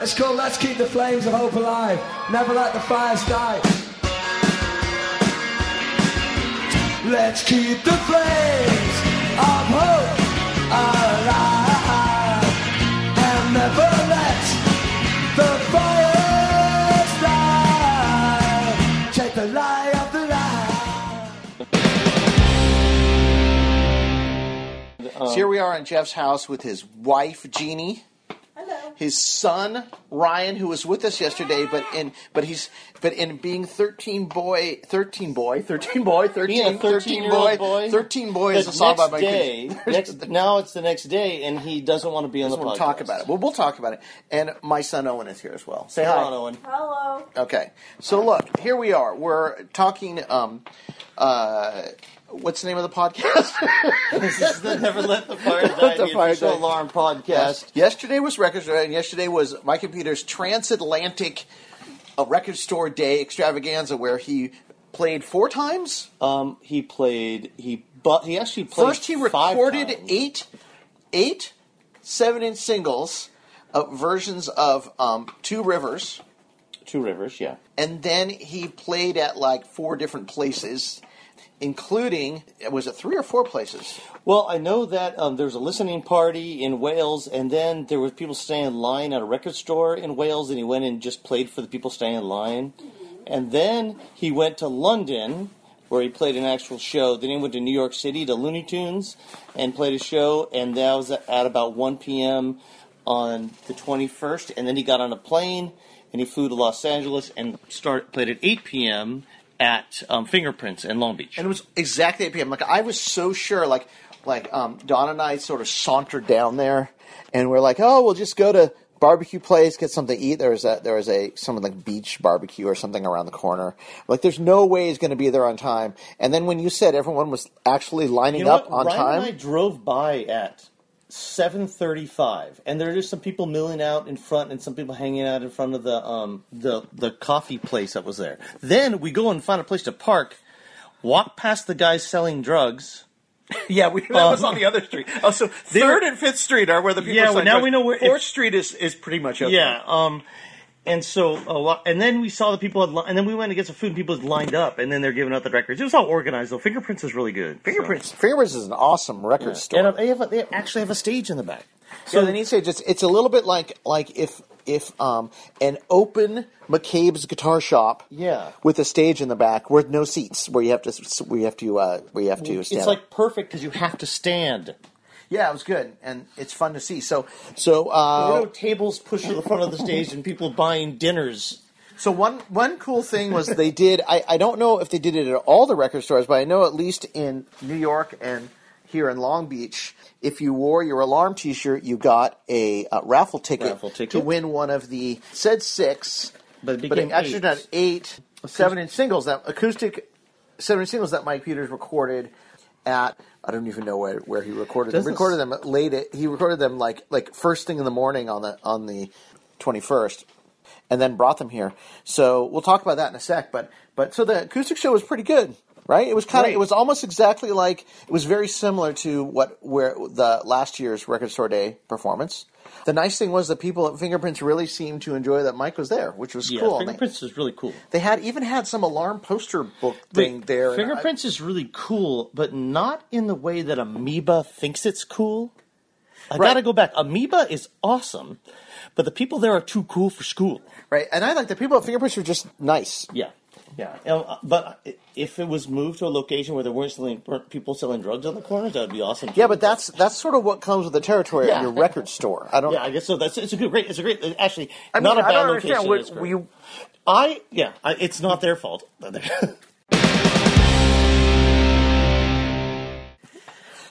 It's called Let's Keep the Flames of Hope Alive. Never let the fires die. Let's keep the flames of hope alive. And never let the fires die. Take the lie of the lie. So here we are in Jeff's house with his wife Jeannie. His son Ryan, who was with us yesterday, but in but he's but in being thirteen boy, thirteen boy, thirteen boy, 13, Being a 13 13-year-old boy, thirteen boy the is a song by my day, next, now it's the next day, and he doesn't want to be on the We'll podcast. talk about it. Well, we'll talk about it. And my son Owen is here as well. Say Come hi. on, Owen. Hello. Okay. So look, here we are. We're talking. Um, uh, what's the name of the podcast? this is the Never Let the Fire Die the the Fire Die. alarm podcast. yesterday was record store, and yesterday was Mike Peters' transatlantic uh, record store day extravaganza, where he played four times. Um, he played. He but he actually played. First, he recorded times. eight, eight seven-inch singles, uh, versions of um, Two Rivers. two rivers. Yeah. and then he played at like four different places, including was it three or four places? Well, I know that um, there was a listening party in Wales, and then there was people staying in line at a record store in Wales, and he went and just played for the people staying in line. And then he went to London, where he played an actual show. Then he went to New York City to Looney Tunes and played a show, and that was at about 1 p.m. on the 21st. And then he got on a plane and he flew to Los Angeles and start played at 8 p.m. at um, Fingerprints in Long Beach. And it was exactly 8 p.m. Like I was so sure, like like um, Don and I sort of sauntered down there, and we're like, oh, we'll just go to barbecue place, get something to eat. There was a there was a some like beach barbecue or something around the corner. Like, there's no way he's going to be there on time. And then when you said everyone was actually lining You know up what? on Ryan and I time, drove by at seven thirty-five, and there are just some people milling out in front, and some people hanging out in front of the um the the coffee place that was there. Then we go and find a place to park, walk past the guys selling drugs. Yeah, we, that was on the other street. Oh, so Third were- and Fifth Street are where the people. Yeah, are well, now we know where- Fourth Street is is pretty much open. Yeah, um, and so a lot, and then we saw the people had, and then we went to get some food, and people had lined up, and then they're giving out the records. It was all organized though. Fingerprints is really good. so. Fingerprints Fingerprints is an awesome record store. and uh, they have a, they actually have a stage in the back. So yeah, they need to say just it's a little bit like like if if um an open McCabe's guitar shop Yeah. with a stage in the back with no seats where you have to where you have to uh where you have to stand. It's like perfect because you have to stand. Yeah, it was good and it's fun to see. So so uh no tables pushed to the front of the stage and people buying dinners. so one one cool thing was they did I I don't know if they did it at all the record stores but I know at least in New York and here in Long Beach if you wore your alarm t-shirt you got a uh, raffle ticket Raffle ticket. to win one of the said 6 But it but it actually eight. not eight seven inch singles that acoustic seven inch singles that Mike Peters recorded at I don't even know where, where he recorded them. Doesn't Recorded them late. at- He recorded them like like first thing in the morning on the on the twenty first, and then brought them here. So we'll talk about that in a sec. But but so the acoustic show was pretty good. Right, it was kind of. Great. It was almost exactly like it was very similar to what where the last year's Record Store Day performance. The nice thing was that people at Fingerprints really seemed to enjoy that Mike was there, which was Yeah, cool. And they- Fingerprints is really cool. they had even had some alarm poster book thing there. and I- Fingerprints is really cool, but not in the way that Amoeba thinks it's cool. I Right. gotta go back. Amoeba is awesome, but the people there are too cool for school. right, and I like the people at Fingerprints are just nice. Yeah, yeah. Uh, But if it was moved to a location where there weren't selling, people selling drugs on the corners, that'd be awesome. Yeah, but that's that's sort of what comes with the territory Yeah. of your record store. I don't. Yeah, I guess so. That's it's a good, great. It's a great. Actually, I mean, not a I bad don't location. understand. It's What, great. you, I yeah, I, it's not their fault.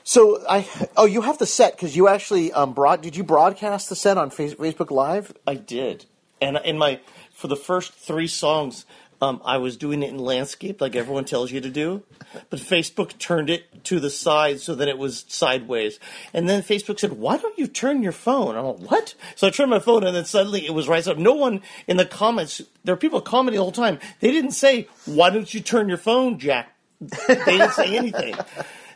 so I oh you have the set because you actually um broad did you broadcast the set on Facebook Live? I did, and in my for the first three songs, um, I was doing it in landscape like everyone tells you to do, but Facebook turned it to the side so that it was sideways, and then Facebook said, "Why don't you turn your phone?" I'm like, "What?" So I turned my phone, and then suddenly it was right up. No one in the comments. There are people commenting the whole time. They didn't say, "Why don't you turn your phone, Jack?" they didn't say anything.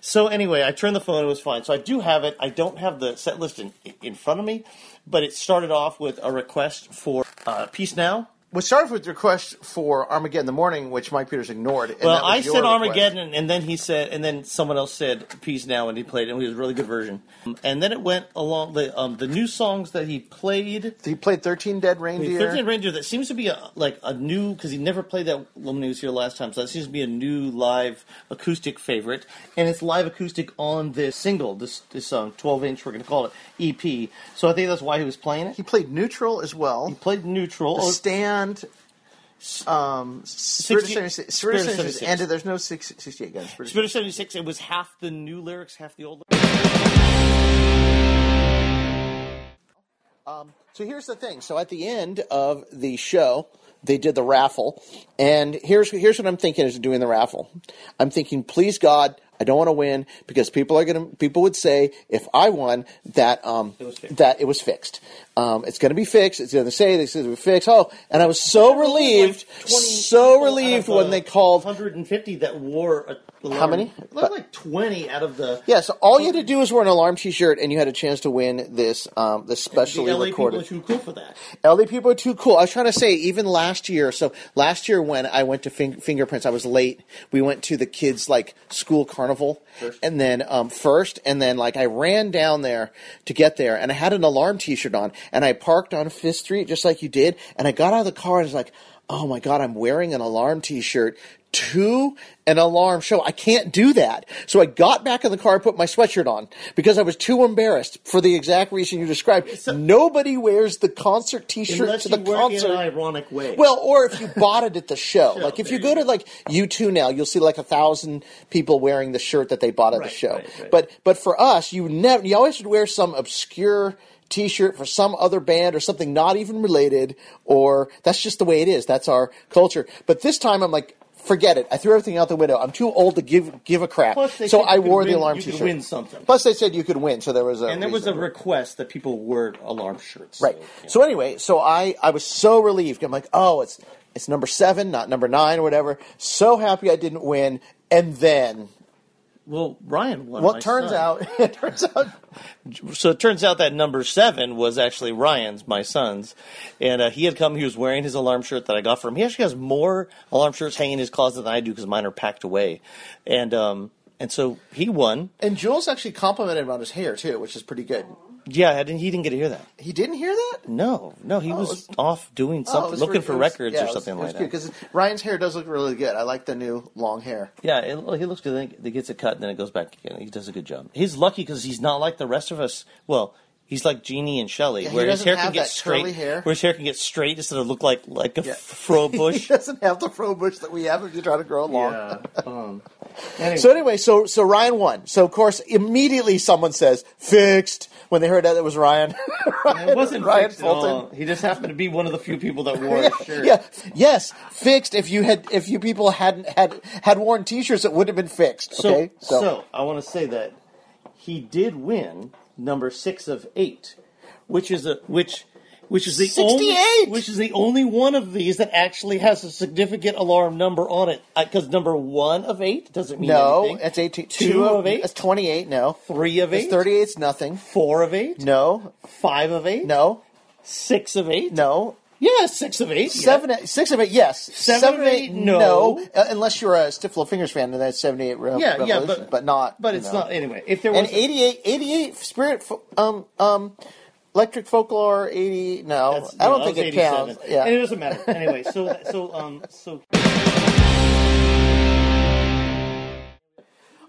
So anyway, I turned the phone. It was fine. So I do have it. I don't have the set list in in front of me, but it started off with a request for uh, Peace Now. We started with the request for Armageddon in the morning, which Mike Peters ignored. and Well, I said. Armageddon, and then he said, and then someone else said Peace Now, and he played it. And it was a really good version. And then it went along the um, the new songs that he played. He played Thirteen Dead Reindeer. Thirteen Reindeer. That seems to be a like a new because he never played that when he was here last time. So that seems to be a new live acoustic favorite, and it's live acoustic on this single, this this song, twelve inch. We're going to call it EP. So I think that's why he was playing it. He played Neutral as well. He played neutral. The Oh, Stand. Um, Spirit of 60 76. Spirit of of 76 76. ended. There's no six, 68 guns. Spirit Spirit of seventy six. It was half the new lyrics, half the old. lyrics. So here's the thing. So at the end of the show, they did the raffle, and here's here's what I'm thinking is doing the raffle. I'm thinking, please God, I don't want to win because people are gonna people would say if I won that um was fixed. that it was fixed. Um, it's going to be fixed. It's going to say this is fixed. Oh, and I was so relieved, so relieved when they called 150 that wore a alarm. How many? It looked like 20 out of the. Yeah, so all you had to do was wear an alarm T-shirt, and you had a chance to win this um, this The specially LA recorded. people are too cool for that. LA people are too cool. I was trying to say, even last year. So last year when I went to fing- Fingerprints, I was late. We went to the kids' like school carnival, and then um, first, and then like I ran down there to get there, and I had an alarm T-shirt on, and I parked on Fifth Street just like you did, and I got out of the car and I was like, oh my god, I'm wearing an alarm T-shirt. To an alarm show. I can't do that. So I got back in the car and put my sweatshirt on because I was too embarrassed for the exact reason you described. Nobody wears the concert T-shirt to the it in an ironic way. Well, or if you bought it at the show. like if you go to like U2 now, you'll see like a thousand people wearing the shirt that they bought at Right, the show. right, right. But but for us, you never you always would wear some obscure t-shirt for some other band or something not even related or that's just the way it is. That's our culture. But this time I'm like Forget it. I threw everything out the window. I'm too old to give give a crap. Plus, they so said I could wore win- the alarm you t-shirt. win something. Plus, they said you could win, so there was a and there was a request that people wear alarm shirts. Right. yeah. So anyway, so I I was so relieved. I'm like, oh, it's it's number seven, not number nine or whatever. So happy I didn't win. And then, well, Ryan won. well, it turns son. out, it turns out, So it turns out that number seven was actually Ryan's, my son's, and uh, he had come. He was wearing his alarm shirt that I got for him. He actually has more alarm shirts hanging in his closet than I do because mine are packed away, and um, and so he won. and Jules actually complimented him on his hair too, which is pretty good. Yeah, I didn't, he didn't get to hear that. He didn't hear that. No, no, he was was- off doing Oh, something, was looking really- for it was- records yeah, or it was- something it was like that. Because Ryan's hair does look really good. I like the new long hair. Yeah, it, he looks good. Then he gets it cut, and then it goes back again. He does a good job. He's lucky because he's not like the rest of us. Well, he's like Jeannie and Shelley, Yeah, he where his doesn't hair have can get that straight. curly hair. Where his hair can get straight instead of look like like a Yeah. fro he bush. doesn't have the fro bush that we have if you try to grow it long. Um, anyway, So anyway, so so Ryan won. So of course, immediately someone says fixed when they heard that it was Ryan. Ryan it wasn't Ryan all. He just happened to be one of the few people that wore yeah, a shirt. yeah, yes, fixed. If you had, if you people hadn't had had worn T-shirts, it would have been fixed. So, Okay, so, I want to say that he did win number six of eight, which is a which which is the 68! only which is the only one of these that actually has a significant alarm number on it. Because number one of eight doesn't mean no, anything. it's eighteen. Two of eight? It's twenty-eight. No, Three of it's eight. thirty-eight's nothing. Four of eight. No, Five of eight. no, Six of eight. no. Yeah, six of eight. yeah. Seven, six of eight, yes. Seven of eight, no. Uh, unless you're a Stiff Little Fingers fan, then that's seventy-eight. Re- Yeah, yeah, Revolution, but- not. But it's no. not anyway. If there was And 88, 88 Spirit, um, um, Electric Folklore, eighty. No, That's- I don't no, think it counts. 87. Yeah, and it doesn't matter anyway. So so um so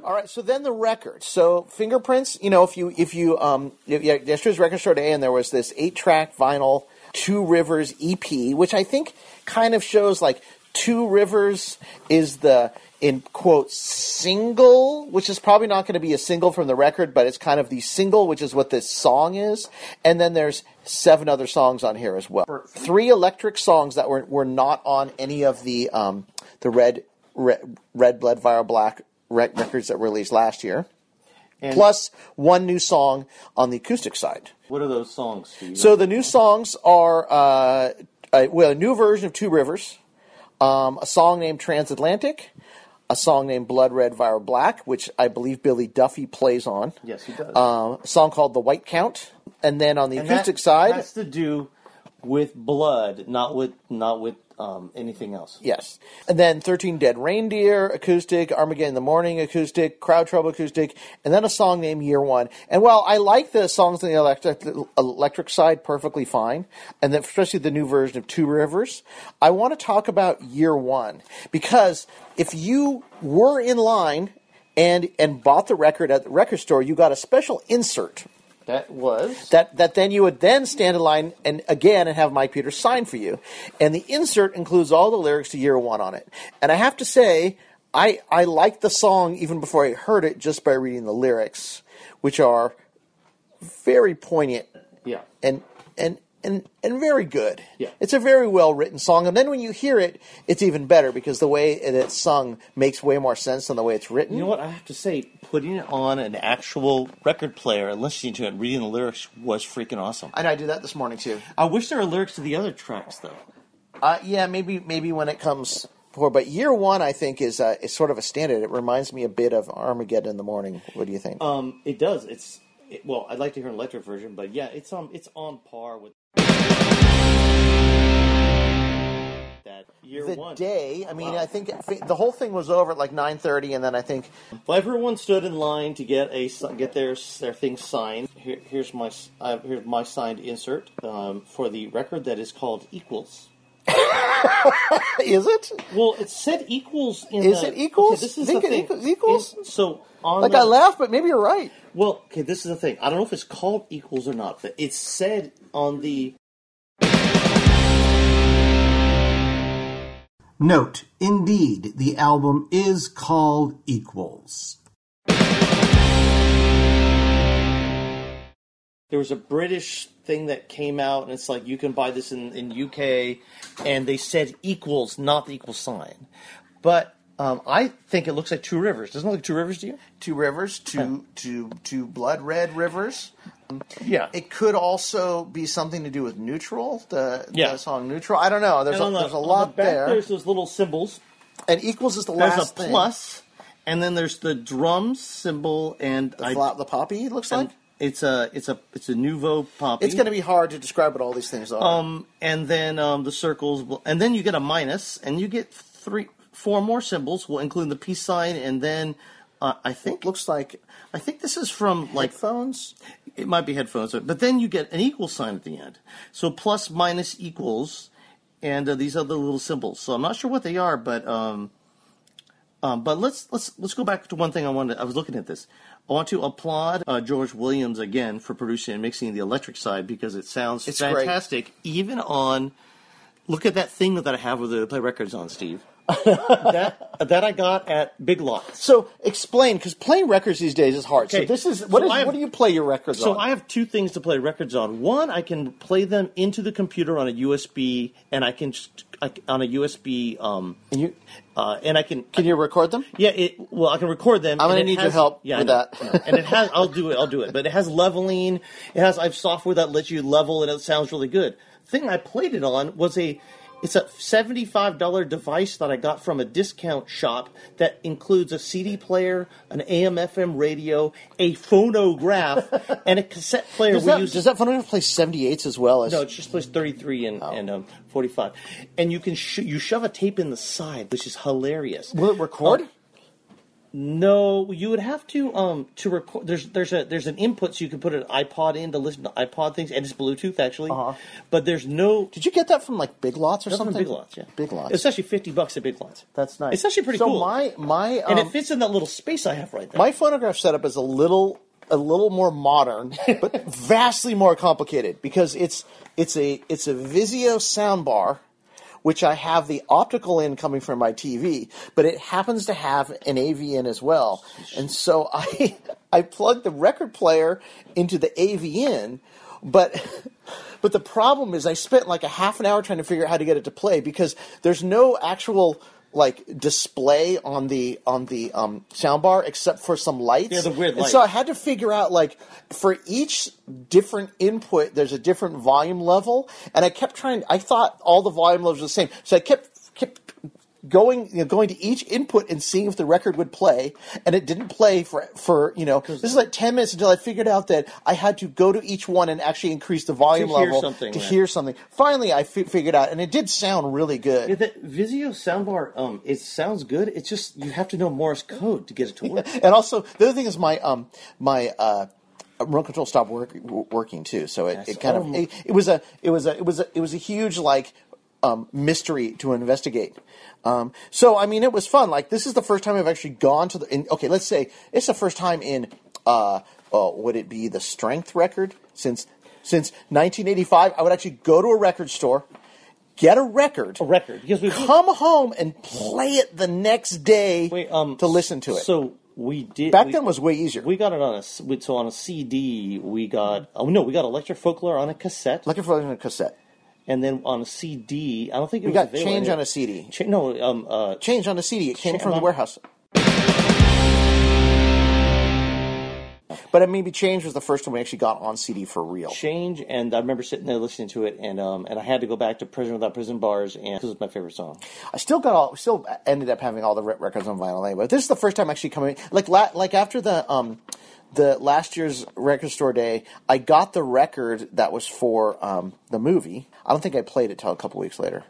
All right, so then the record. So fingerprints, you know, if you if you um if, yeah, yesterday's record store day, and there was this eight track vinyl Two Rivers EP, which I think kind of shows like Two Rivers is the in quote single, which is probably not going to be a single from the record, but it's kind of the single, which is what this song is. And then there's seven other songs on here as well. Three electric songs that were were not on any of the um the red red, red blood viral black rec- records that were released last year. and Plus one new song on the acoustic side. what are those songs? So the new songs are uh, a, well, a new version of Two Rivers, um, a song named Transatlantic, a song named Blood Red, Viral Black, which I believe Billy Duffy plays on. Yes, he does. Um, a song called The White Count. And then on the And acoustic that side, has to do with blood, not with not with um, anything else. Yes. And then 13 Dead Reindeer acoustic, Armageddon in the Morning acoustic, Crowd Trouble acoustic, and then a song named Year One. And while I like the songs on the electric, electric side perfectly fine, and then especially the new version of Two Rivers, I want to talk about Year One. Because if you were in line and, and bought the record at the record store, you got a special insert That was that that then you would then stand in line and again and have Mike Peters sign for you. And the insert includes all the lyrics to year one on it. And I have to say, I I liked the song even before I heard it just by reading the lyrics, which are very poignant yeah. and and and and very good. Yeah. It's a very well written song, and then when you hear it, it's even better because the way it- it's sung makes way more sense than the way it's written. You know what? I have to say, putting it on an actual record player and listening to it and reading the lyrics was freaking awesome. And I do that this morning too. I wish there were lyrics to the other tracks, though. Uh, yeah, maybe maybe when it comes. But year one, I think, is uh, is sort of a standard. It reminds me a bit of Armageddon in the Morning. What do you think? Um, it does. It's it, well, I'd like to hear an electric version, but yeah, it's on it's on par with that year the one. day. I mean, Wow. I think the whole thing was over at like nine thirty, and then I think Well, everyone stood in line to get a get their their thing signed. Here, here's my uh, here's my signed insert um, for the record that is called Equals. is it Well, it said equals in Is the, it equals? Okay, this is Think the it thing. equals- equals? In- so on like the, I laughed, but maybe you're right. Well, okay, this is the thing. I don't know if it's called equals or not, but it's said on the Note, indeed, the album is called Equals. there was a British thing that came out, and it's like you can buy this in in UK, and they said equals, not the equal sign. But um, I think it looks like Two Rivers. Doesn't it look like Two Rivers to you? Two rivers, two two two blood red rivers. Yeah. It could also be something to do with neutral, the, Yeah. the song neutral. I don't know. There's And a, the- there's a on the lot back, there. There's those little symbols. and equals is the There's last a plus, and then there's the drum symbol, and The, I, the poppy it looks like. it's a it's a it's a nouveau poppy. It's going to be hard to describe what all these things are. Um, and then um, the circles, will, and then you get a minus, and you get three, four more symbols, We'll include the peace sign, and then uh, I think looks like I think this is from like headphones. it might be headphones, but then you get an equal sign at the end. So plus minus equals, and uh, these other little symbols. So I'm not sure what they are, but um, um, but let's let's let's go back to one thing I wanted. I was looking at this. I want to applaud uh, George Williams again for producing and mixing the electric side because it sounds It's great. fantastic, even on. Look at that thing that I have with the play records on, Steve. that that I got at Big Lots. So explain, because playing records these days is hard. So Okay, this is what so is have- what do you play your records So on? So I have two things to play records on. One, I can play them into the computer on a USB, and I can just I, on a USB, um, and you uh, and I can can you record them? yeah, it well, I can record them. I'm gonna it need your help yeah, with know, that. Know. and it has. I'll do it. I'll do it. But it has leveling. It has. I have software that lets you level, and it sounds really good. The thing I played it on was a. It's a seventy-five dollar device that I got from a discount shop that includes a CD player, an AM/FM radio, a phonograph, and a cassette player. Does we that, use does that phone play 78s as well as? no, it's just plays 33 and, Oh. and um, 45. And you can sh- you shove a tape in the side, which is hilarious. Will it record? Um, no, you would have to um to record. There's there's a there's an input so you can put an iPod in to listen to iPod things, and it's Bluetooth actually. Uh-huh. But there's no. Did you get that from like Big Lots or something? Big Lots, yeah. Big Lots. It's actually 50 bucks at Big Lots. That's nice. It's actually pretty so cool. my my um, and it fits in that little space I have right there. my phonograph setup is a little a little more modern, but vastly more complicated because it's it's a it's a Vizio soundbar, which I have the optical in coming from my TV, but it happens to have an AV in as well, and so I I plug the record player into the AV in, but. But the problem is, I spent like a half an hour trying to figure out how to get it to play because there's no actual like display on the on the um, soundbar except for some lights. Yeah, the weird And so. I had to figure out like for each different input, there's a different volume level, and I kept trying. I thought all the volume levels were the same, so I kept kept going you know, going to each input and seeing if the record would play, and it didn't play for for you know this is like ten minutes until I figured out that I had to go to each one and actually increase the volume To hear level something, to right. hear something. Finally, I fi- figured out, and it did sound really good. Yeah, that Vizio soundbar, um, it sounds good. It's just you have to know Morse code to get it to work. and also the other thing is my um my uh remote control stopped work, w- working too so it, Yes. it kind Oh, of it, it was a it was a it was a it was a huge like um mystery to investigate um so i mean it was fun like this is the first time i've actually gone to the in, okay let's say it's the first time in uh oh, would it be the strength record since since 1985 i would actually go to a record store get a record A record because we come home and play it the next day wait um to listen to it So we did Back we- then was way easier. We got it on a so on a CD. We got oh no, we got Electric Folklore on a cassette, for it on a cassette. And then on a CD. I don't think it We was got available change on a CD. No, um, uh, Change on a CD. It came from the warehouse. But it maybe change was the first one we actually got on CD for real. change, and I remember sitting there listening to it, and um, and I had to go back to Prison Without Prison Bars, and this was my favorite song. I still got all, still ended up having all the records on vinyl anyway. But this is the first time actually coming, like la- like after the um, the last year's record store day, I got the record that was for um, the movie. I don't think I played it till a couple weeks later.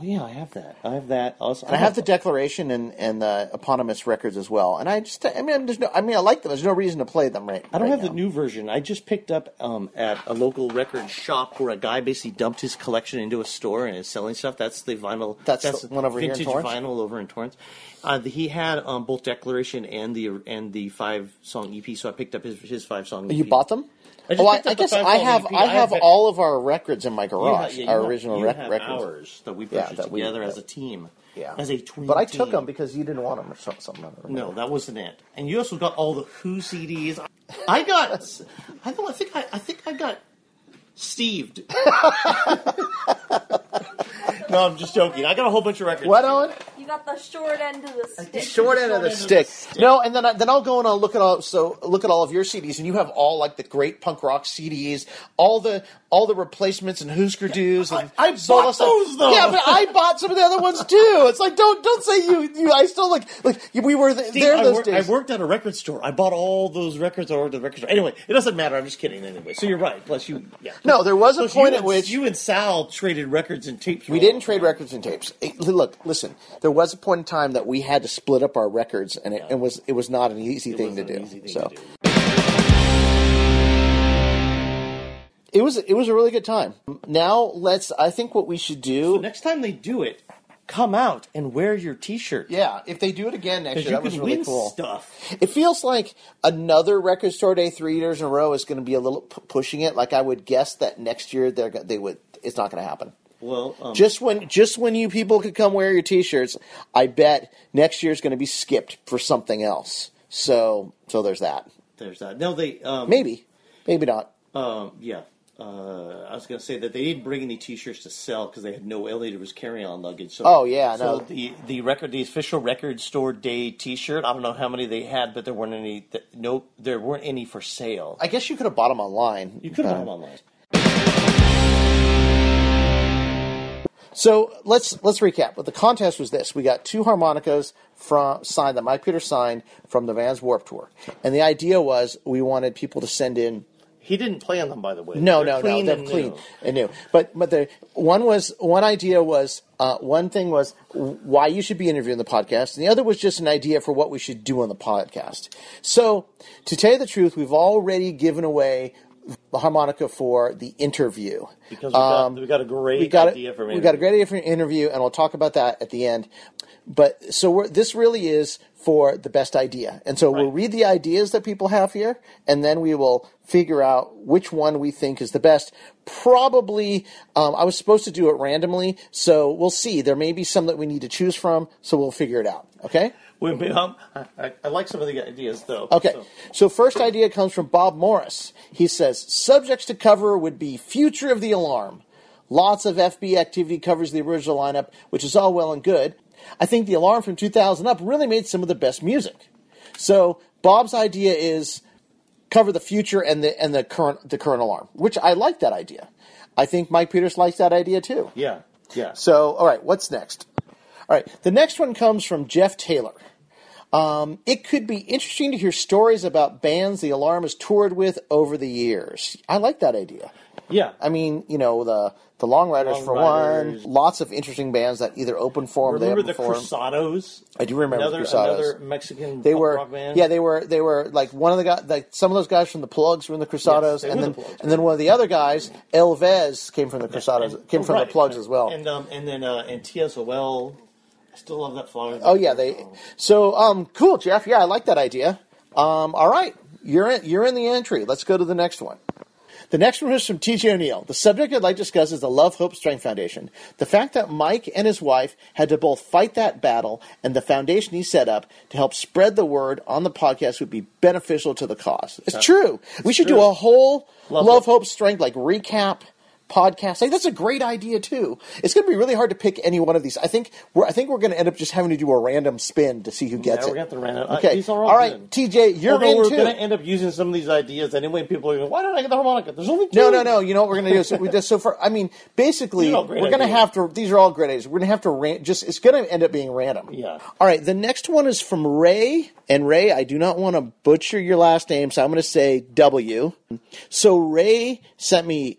Oh yeah, I have that. I have that. Also, And I have the Declaration and, and the eponymous records as well. And I just, I mean, there's no, I mean, I like them. There's no reason to play them right. I don't right have now. the new version. I just picked up um, at a local record shop where a guy basically dumped his collection into a store and is selling stuff. That's the vinyl. That's the one over here in vintage Torrance? vinyl over in Torrance. Uh, the, he had um, both Declaration and the and the five song EP. So I picked up his his five song. You EP. bought them? I oh, I, I guess I have. I have all of our records in my you garage. have- yeah, our have- original rec- records. ours that we Yeah, purchased that we- together that- as a team. Yeah, as a twin. But I took team. them because you didn't want them or something. I don't remember. No, that wasn't it. And you also got all the Who CDs. I got. I don't. I think. I, I think I got Steved. no, I'm just joking. I got a whole bunch of records. What on? You got the short end of the stick. Short end of the end of the stick. stick. No, and then I, then I'll go and I'll look at all so look at all of your CDs, and you have all like the great punk rock CDs, all the all the replacements and Hüsker Dü's. And I- I solo bought stuff. those, though. Yeah, but I bought some of the other ones too. It's like don't don't say you you. I still like like we were th- Steve, there I, those wor- days. I worked at a record store. I bought all those records. I worked at a record store. Anyway, it doesn't matter. I'm just kidding. Anyway, so you're right. Plus you. Yeah. No, there was a Plus point at and- which- you and Sal traded records and tapes. We didn't trade records and tapes. Eh, Look, listen. There was a point in time that we had to split up our records, and it, it was it was not an easy thing to an easy thing so to do. it was it was a really good time. Now let's. I think what we should do. Next time they do it, come out and wear your T-shirt. yeah, if they do it again next year, that was really cool. stuff. It feels like another record store day three years in a row is going to be a little p- pushing it. Like I would guess that next year they're they would. It's not going to happen. Well, um, Just when just when you people could come wear your T-shirts, I bet next year's going to be skipped for something else. So so there's that. there's that. No, they um, Maybe, maybe not. Um, yeah. Uh, I was going to say that they didn't bring any T-shirts to sell because they had no It was carry-on luggage. So, Oh, yeah, So no. the the record, the official record store day T-shirt. I don't know how many they had, but there weren't any. No, there weren't any for sale. I guess you could have bought them online. You could have Uh, bought them online. So let's let's recap. But the contest was this: we got two harmonicas from signed that Mike Peter signed from the Vans Warp Tour, and the idea was we wanted people to send in. He didn't play on them, by the way. No, They're no, clean no, they're and clean new. and new. But but the one was one idea was uh, one thing was why you should be interviewing the podcast, and the other was just an idea for what we should do on the podcast. So to tell you the truth, we've already given away the harmonica for the interview Because we got, Um, we got a great we got idea a, for we got a great idea for an interview, and we'll talk about that at the end. But so we're, this really is for the best idea, and so we'll read the ideas that people have here, and then we will figure out which one we think is the best. Probably, um, I was supposed to do it randomly, so we'll see. There may be some that we need to choose from, so we'll figure it out. Okay. Um, I, I, I like some of the ideas, though. Okay. So- So first idea comes from Bob Morris. He says subjects to cover would be Future of the Alarm. Lots of FB activity covers the original lineup, which is all well and good. I think the Alarm from 2000 up really made some of the best music. So Bob's idea is cover the future and the and the current the current alarm, which I like that idea. I think Mike Peters likes that idea too. yeah, yeah. So, all right, what's next? All right. The next one comes from Jeff Taylor. Um, it could be interesting to hear stories about bands the Alarm has toured with over the years. I like that idea. Yeah. I mean, you know, the the Long Ryders Long for Ryders. one. Lots of interesting bands that either open for them, Remember the. Cruzados? I do remember another, the Cruzados. Another Mexican They were, rock band. yeah, they were, they were like one of the guys, like some of those guys from the Plugz were in the Cruzados, they and then the and then one of the other guys, Elvez, came from the Cruzados, And- came from right, the Plugz right. as well. And um, and then uh, and TSOL. Still love that flower. Oh yeah, they. So um, cool, Jeff. Yeah, I like that idea. Um, all right, you're in. You're in the entry. Let's go to the next one. The next one is from TJ O'Neill. The subject I'd like to discuss is the Love, Hope, Strength Foundation. The fact that Mike and his wife had to both fight that battle and the foundation he set up to help spread the word on the podcast would be beneficial to the cause. It's true. We should do a whole Love, Love, Hope. Hope, Strength like recap podcast. Like that's a great idea too. It's going to be really hard to pick any one of these. I think we're I think we're going to end up just having to do a random spin to see who gets Yeah, it. we're gonna have to random- uh, Okay. these are all all right. TJ, you're Although in we're too. going to end up using some of these ideas anyway. People are going, why don't I get the harmonica? There's only two. No, no, no. You know what we're going to do? So, we just, so for, I mean, basically, These are all we're going to have to. These are all great ideas. We're going to have to ran, just. It's going to end up being random. Yeah. All right. The next one is from Ray, and Ray, I do not want to butcher your last name, so I'm going to say W. So Ray sent me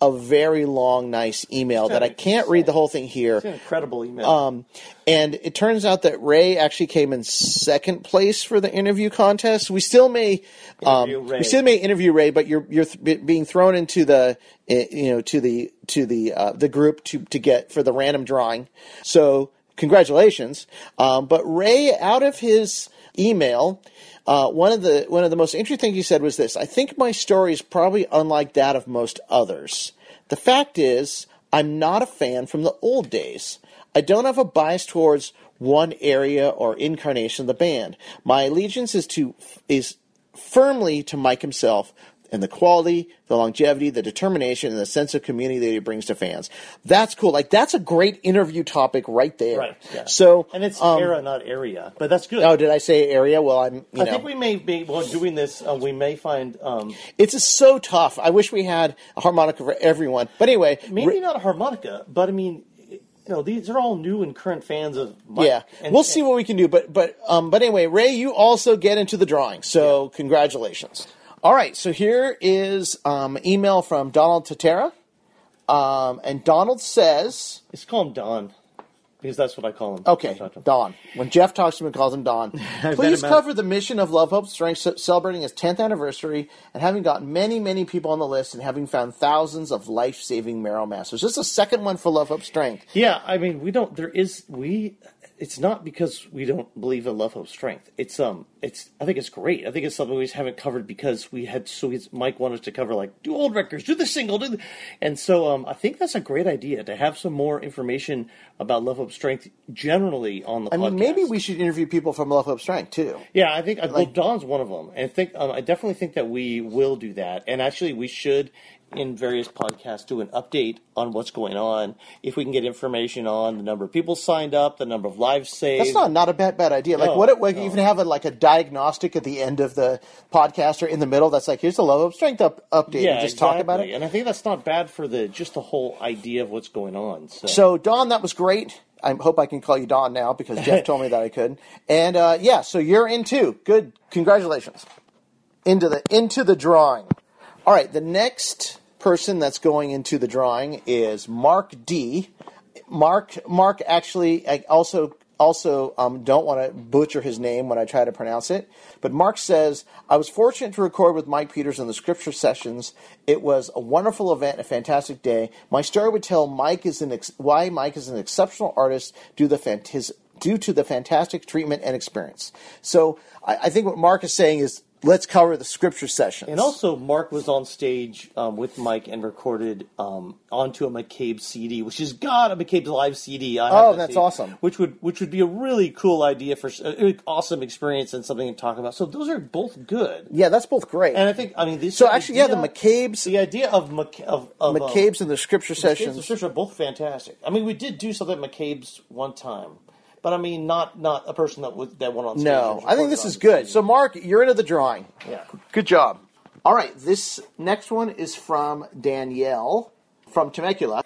a very long, nice email that I can't read the whole thing here. It's an incredible email. Um, and it turns out that Ray actually came in second place for the interview contest. We still may, um, we still may interview Ray, but you're you're th- being thrown into the you know to the to the uh, the group to to get for the random drawing. So congratulations. Um, but Ray, out of his email. Uh, one of the one of the most interesting things he said was this: I think my story is probably unlike that of most others. The fact is, I'm not a fan from the old days. I don't have a bias towards one area or incarnation of the band. My allegiance is to is firmly to Mike himself and the quality, the longevity, the determination, and the sense of community that he brings to fans. That's cool. Like that's a great interview topic right there. right. Yeah. So and it's um, era, not area, but that's good. Oh, did I say area? Well, I'm. You I know, think we may be while doing this. Uh, we may find um, it's so tough. I wish we had a harmonica for everyone. But anyway, maybe Ri- not a harmonica, but I mean, you know, these are all new and current fans of. Mike. yeah, And- we'll see what we can do. But but um, but anyway, Ray, you also get into the drawing. So congratulations. All right, so here is um, email from Donald Tatera, um, and Donald says, Let's call him Don because that's what I call him. "Okay, I talk to him. Don." When Jeff talks to him, he calls him Don. Please cover the mission of Love, Hope, Strength, celebrating its 10th anniversary, and having gotten many, many people on the list, and having found thousands of life-saving Marrow matches. This is the second one for Love, Hope, Strength. Yeah, I mean, we don't. There is we. It's not because we don't believe in love, hope, strength. It's um, it's. I think it's great. I think it's something we just haven't covered because we had so he's, Mike wanted to cover like do old records, do the single, do the, and so um, I think that's a great idea to have some more information about love, hope, strength generally on the. I mean, maybe we should interview people from Love, Hope, Strength too. Yeah, I think well, Don's one of them, and I think um, I definitely think that we will do that. And actually, we should in various podcasts do an update on what's going on. If we can get information on the number of people signed up, the number of lives saved. That's not not a bad bad idea. Like No, what? It, like no. even have a, like a diagnostic at the end of the podcast or in the middle. That's like here's the level Hope, Strength up, update. yeah, and just talk about it. And I think that's not bad for the just the whole idea of what's going on. So, So Don, that was great. I hope I can call you Don now because Jeff told me that I could. And uh, yeah, so you're in too. Good, congratulations. Into the into the drawing. All right, the next person that's going into the drawing is Mark D. Mark Mark actually I also also um, don't want to butcher his name when I try to pronounce it. But Mark says, I was fortunate to record with Mike Peters in the scripture sessions. It was a wonderful event, a fantastic day. My story would tell Mike is an ex- why Mike is an exceptional artist due, the fan- his, due to the fantastic treatment and experience. So I, I think what Mark is saying is, let's cover the scripture sessions. and also Mark was on stage um, with Mike and recorded um, onto a McCabe CD, which is got a McCabe's live CD. Oh, that that's CD, awesome. Which would which would be a really cool idea for an awesome experience and something to talk about. So those are both good. yeah, that's both great. And I think I mean these. so actually, yeah, the McCabe's, The idea of Mc, of, of um, McCabe's and the scripture McCabe's sessions. Scripture are both fantastic. I mean, we did do something at McCabe's one time, but I mean, not not a person that would that went on. Stage No, I think this is good. CD. So, Mark, you're into the drawing. Yeah. Good job. All right, this next one is from Danielle from Temecula.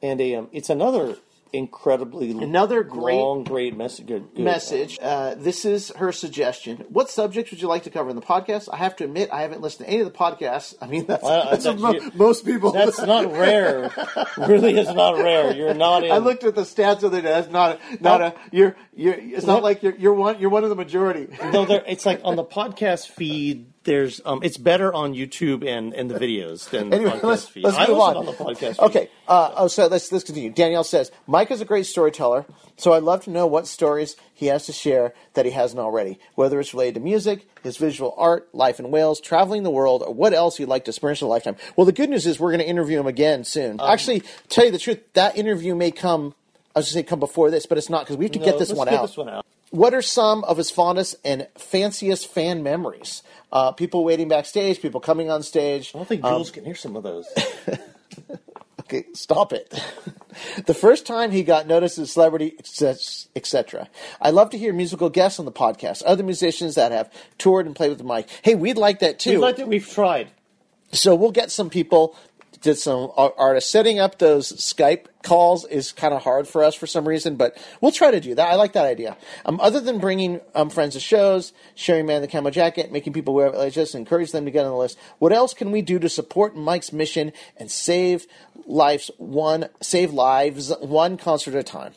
and a um, it's another incredibly Another great long, great message. Good, good. message. Uh, this is her suggestion. What subjects would you like to cover in the podcast? I have to admit, I haven't listened to any of the podcasts. I mean, that's, Well, that's that's- mo- most people. That's not rare. really, is not rare. You're not in. I looked at the stats the other day. That's not not a. You're you're. It's not like you're you're one. You're one of the majority. No, there, it's like on the podcast feed. There's um, it's better on YouTube and, and the videos than the podcast let's, feed. let's I move listen on. the podcast. feed. Okay. Uh, oh, so let's let's continue. Danielle says Mike is a great storyteller, so I'd love to know what stories he has to share that he hasn't already. Whether it's related to music, his visual art, life in Wales, traveling the world, or what else he'd like to experience in a lifetime. Well, the good news is we're going to interview him again soon. Um, Actually, tell you the truth, that interview may come. I was going to say come before this, but it's not because we have to No, get this one get this one out. What are some of his fondest and fanciest fan memories? Uh, people waiting backstage, people coming on stage. I don't think Jules can hear some of those. Okay, stop it. the first time he got noticed as a celebrity, etc. I love to hear musical guests on the podcast, other musicians that have toured and played with the mic. Hey, we'd like that too. We've, liked it, we've tried. So we'll get some people, did some artists. Setting up those Skype calls is kind of hard for us for some reason, but we'll try to do that. I like that idea. Um, other than bringing um, friends to shows, sharing Man the Camo Jacket, making people wear LHS, and encourage them to get on the list, what else can we do to support Mike's mission and save lives one, save lives one concert at a time?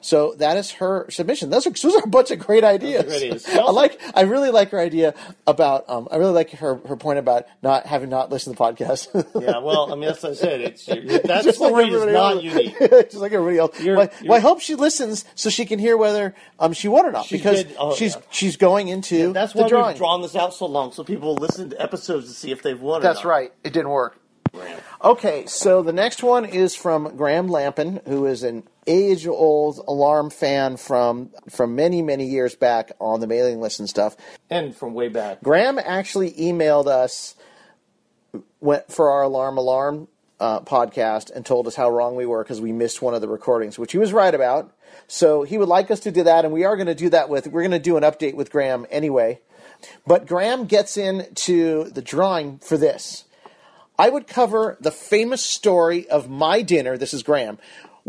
So that is her submission. Those are, those are a bunch of great ideas. great ideas. I like. I really like her idea about. Um, I really like her her point about not having not listened to the podcast. Yeah, well, I mean, that's what I said. It's that Just like is not else. unique. Just like everybody else. You're- well, you're- well, I hope she listens so she can hear whether um, she won or not She's because. Oh, she's yeah. she's going into That's the why drawing. we've drawn this out so long, so people listen to episodes to see if they've won. or That's right. It didn't work. Okay, so the next one is from Graham Lampin, who is an age-old alarm fan from from many many years back on the mailing list and stuff. And from way back. Graham actually emailed us went for our alarm alarm uh, podcast and told us how wrong we were because we missed one of the recordings, which he was right about. So he would like us to do that, and we are going to do that with. We're going to do an update with Graham anyway. But Graham gets into the drawing for this. I would cover the famous story of my dinner. This is Graham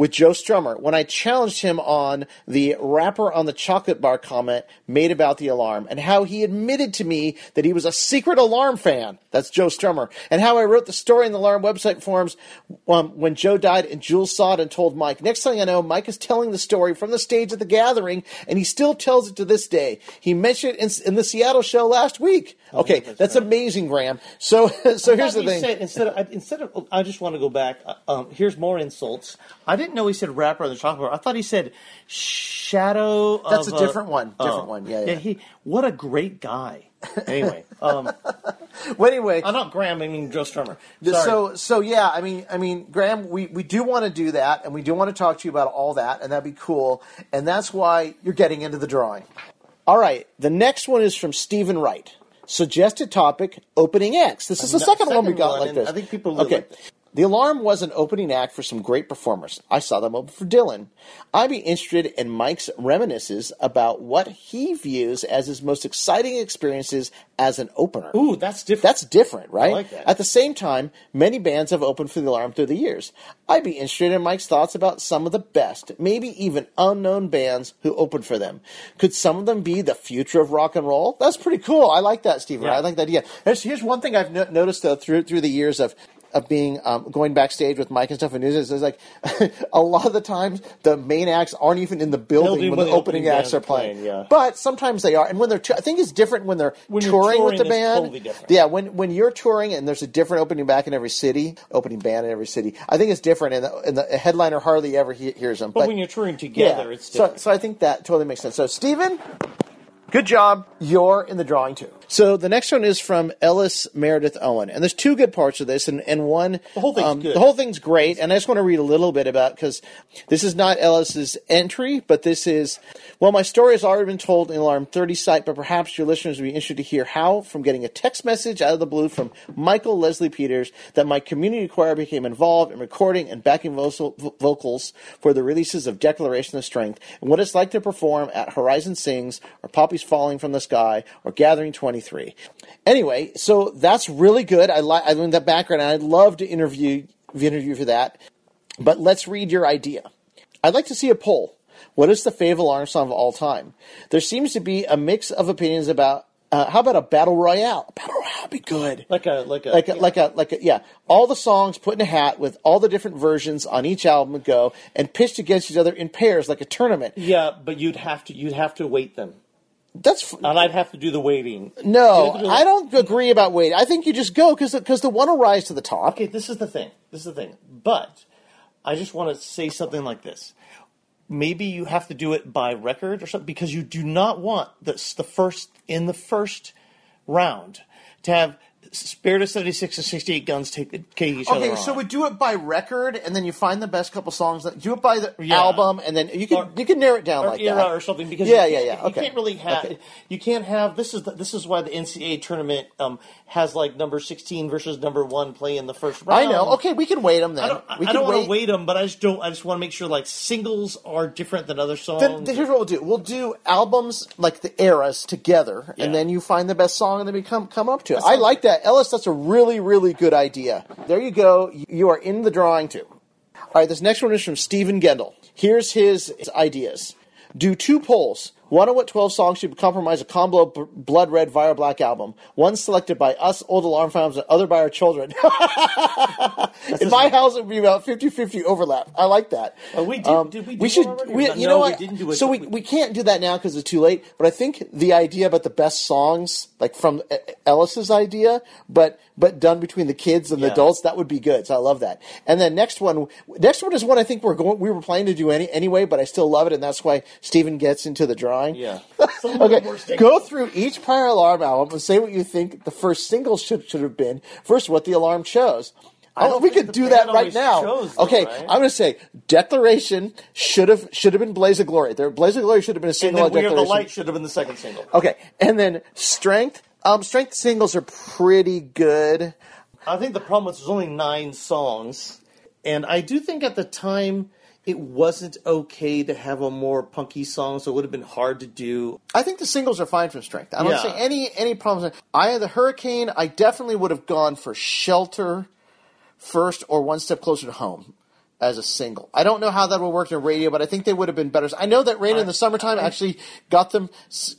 with Joe Strummer when I challenged him on the wrapper on the chocolate bar comment made about the alarm and how he admitted to me that he was a secret alarm fan. That's Joe Strummer. And how I wrote the story in the alarm website forums um, when Joe died and Jules saw it and told Mike. Next thing I know, Mike is telling the story from the stage at the gathering and he still tells it to this day. He mentioned it in, in the Seattle show last week. Okay, that's amazing, Graham. So, so here's the thing. Said, instead of I- instead of I just want to go back. uh, Um, here's more insults. I didn't know he said wrapper on the chocolate bar. I thought he said shadow. That's of a different one. Different one. Yeah, yeah. He what a great guy. Anyway, um, Well, anyway, I'm not Graham. I mean Joe Strummer. Sorry. so so yeah. I mean, I mean, Graham, we we do want to do that, and we do want to talk to you about all that, and that'd be cool. And that's why you're getting into the drawing. All right. The next one is from Stephen Wright. Suggested topic: opening acts. This is the No, second, one we got one, like this. I think people okay. like. The Alarm was an opening act for some great performers. I saw them open for Dylan. I'd be interested in Mike's reminiscences about what he views as his most exciting experiences as an opener. Ooh, that's different. That's different, right? like that. At the same time, many bands have opened for the alarm through the years. I'd be interested in Mike's thoughts about some of the best, maybe even unknown bands who opened for them. Could some of them be the future of rock and roll? That's pretty cool. I like that, Stephen. Yeah. I like that idea. Here's, here's one thing I've no- noticed though through through the years of of being um, going backstage with Mike and stuff and news is is like a lot of the times the main acts aren't even in the building, Building when the the opening opening acts are playing. playing, yeah. But sometimes they are, and when they're t- I think it's different when they're When you're touring, with the band. totally. Yeah, when when you're touring and there's a different opening back in every city, opening band in every city. I think it's different, and the, and the headliner hardly ever he- hears them. but when you're touring together, yeah, it's so so I think that totally makes sense. So Stephen, good job. You're in the drawing too. So the next one is from Ellis Meredith Owen, and there's two good parts of this, and, and one The whole thing's um, good. The whole thing's great, and I just want to read a little bit about because this is not Ellis's entry, but this is well, my story has already been told in Alarm 30 site, but perhaps your listeners would be interested to hear how, from getting a text message out of the blue from Michael Leslie Peters, that my community choir became involved in recording and backing vocal, vocals for the releases of Declaration of Strength, and what it's like to perform at Horizon Sings or Poppies Falling from the Sky or Gathering 23. Anyway, so that's really good. I like I learned that background, and I'd love to interview the interview for that. But let's read your idea. I'd like to see a poll. What is the favorite alarm song of all time? There seems to be a mix of opinions about. Uh, how about a battle royale? A battle royale would be good. Like a like a like a, like a like a yeah all the songs put in a hat with all the different versions on each album would go and pitched against each other in pairs like a tournament yeah, but you'd have to you'd have to weight them, that's and I'd have to do the waiting. no You'd have to do- i don't agree about waiting. i think you just go because because the one will rise to the top Okay, this is the thing. This is the thing. But I just want to say something like this. Maybe you have to do it by record or something because you do not want the the first in the first round to have Spirit of seventy six and sixty eight guns take take each other Okay, on. so we do it by record, and then you find the best couple songs. That, do it by the Yeah. album, and then you can Or- you can narrow it down like era that. or something because yeah, you yeah, yeah. You Okay, can't really have Okay. you can't have this is the, this is why the NCAA tournament um, has like number sixteen versus number one play in the first round. I know. Okay, we can wait them then. I don't, we I can don't want wait. to weight them, but I just don't. I just want to make sure like singles are different than other songs. Then, then here's what we'll do: we'll do albums like the eras together, Yeah. and then you find the best song, and then we come come up to it. I like that, Ellis. That's a really really good idea. There you go. You- are in the drawing too. All right, this next one is from Stephen Gendel. Here's his ideas: do two polls. One on what 12 songs should compromise a combo b- Blood Red, Viral Black album. One selected by us, old alarm fans, and other by our children. In my house, it would be about 50-50 overlap. I like that. Oh, we did- Um, did we do we should. We, No, you know we what? didn't do it. So we, we can't do that now because it's too late. But I think the idea about the best songs, like from Ellis's idea, but but done between the kids and the Yeah. adults, that would be good. So I love that. And then next one, next one is one I think we're going. We were planning to do any anyway, but I still love it, and that's why Steven gets into the drawing. yeah. Some of them Okay, go through each prior alarm album and say what you think the first single should should have been. First, what the alarm chose. I Oh, we could do that right now. chose okay, right? I'm going to say Declaration should have should have been Blaze of Glory. There, Blaze of Glory should have been a and single. then on We Are the Light should have been the second single. Okay, and then Strength. Um, Strength singles are pretty good. I think the problem was there's only nine songs, and I do think at the time it wasn't okay to have a more punky song, so it would have been hard to do. I think the singles are fine from Strength. I don't Yeah. see any any problems. Eye of the Hurricane. I definitely would have gone for Shelter first or One Step Closer to Home as a single. I don't know how that would work in radio, but I think they would have been better. I know that Rain in the Summertime actually got them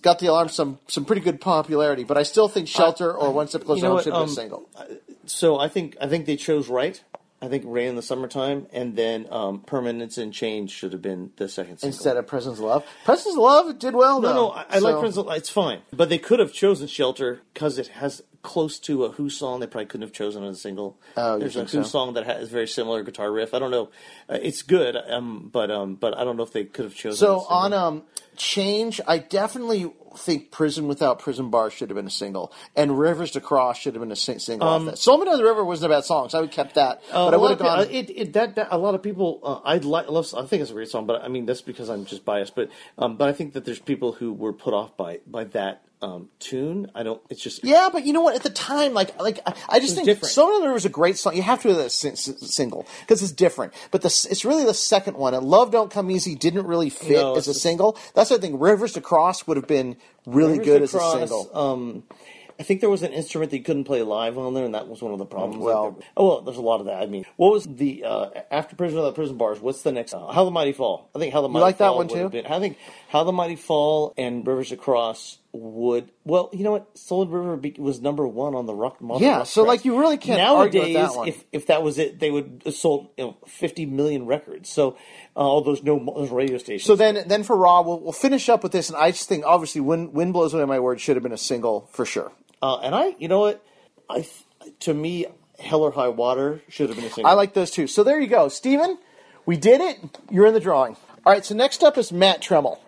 got the alarm some some pretty good popularity, but I still think Shelter or One Step Closer you know to Home should have been um, a single. So I think I think they chose right. I think Rain in the Summertime and then um, Permanence in Change should have been the second single. Instead of Presence of Love. Presence of Love did well no, though. no, I, I like Presence of- It's fine, but they could have chosen Shelter because it has close to a Who song. They probably couldn't have chosen as a single. Oh, There's a Who so? song that has very similar guitar riff. I don't know. Uh, it's good, um, but um, but I don't know if they could have chosen. So on um change, I definitely think Prison Without Prison Bars should have been a single, and Rivers to Cross should have been a sing- single off that. Sold Me Down the River wasn't a bad song, so I would have kept that. Uh, but I a would have gone. people- it, it, that, that a lot of people. Uh, I like. Love, I think it's a great song, but I mean that's because I'm just biased. But um, but I think that there's people who were put off by by that um, tune. I don't. It's just yeah, but you know what? At the time, like, like I, I just think different. Sold Me Down the River is a great song. You have to have that sing- s- single because it's different. But the, it's really the second one. And Love Don't Come Easy didn't really fit No, as a just- single. That's what I think. Rivers to Cross would have been really Rivers good as Cross, a single. Um, I think there was an instrument that you couldn't play live on there, and that was one of the problems. Well- there- oh well, there's a lot of that. I mean, what was the uh, after Prison of the Prison Bars? What's the next? Uh, How the Mighty Fall. I think How the Mighty you like that Fall one too? Been, I think How the Mighty Fall and Rivers Across would. Well, you know what? Solid River be, was number one on the rock. Yeah, rock so, charts. like, you really can't nowadays. that one. If if that was it, they would have sold you know, 50 million records. So uh, all those no those radio stations. So then, then for Raw, we'll, we'll finish up with this, and I just think obviously, "Wind, Wind Blows Away My Word" should have been a single for sure. Uh, and I, you know what, I to me, Hell or High Water should have been a single. I like those two. So there you go, Steven. We did it. You're in the drawing. All right. So next up is Matt Tremmel.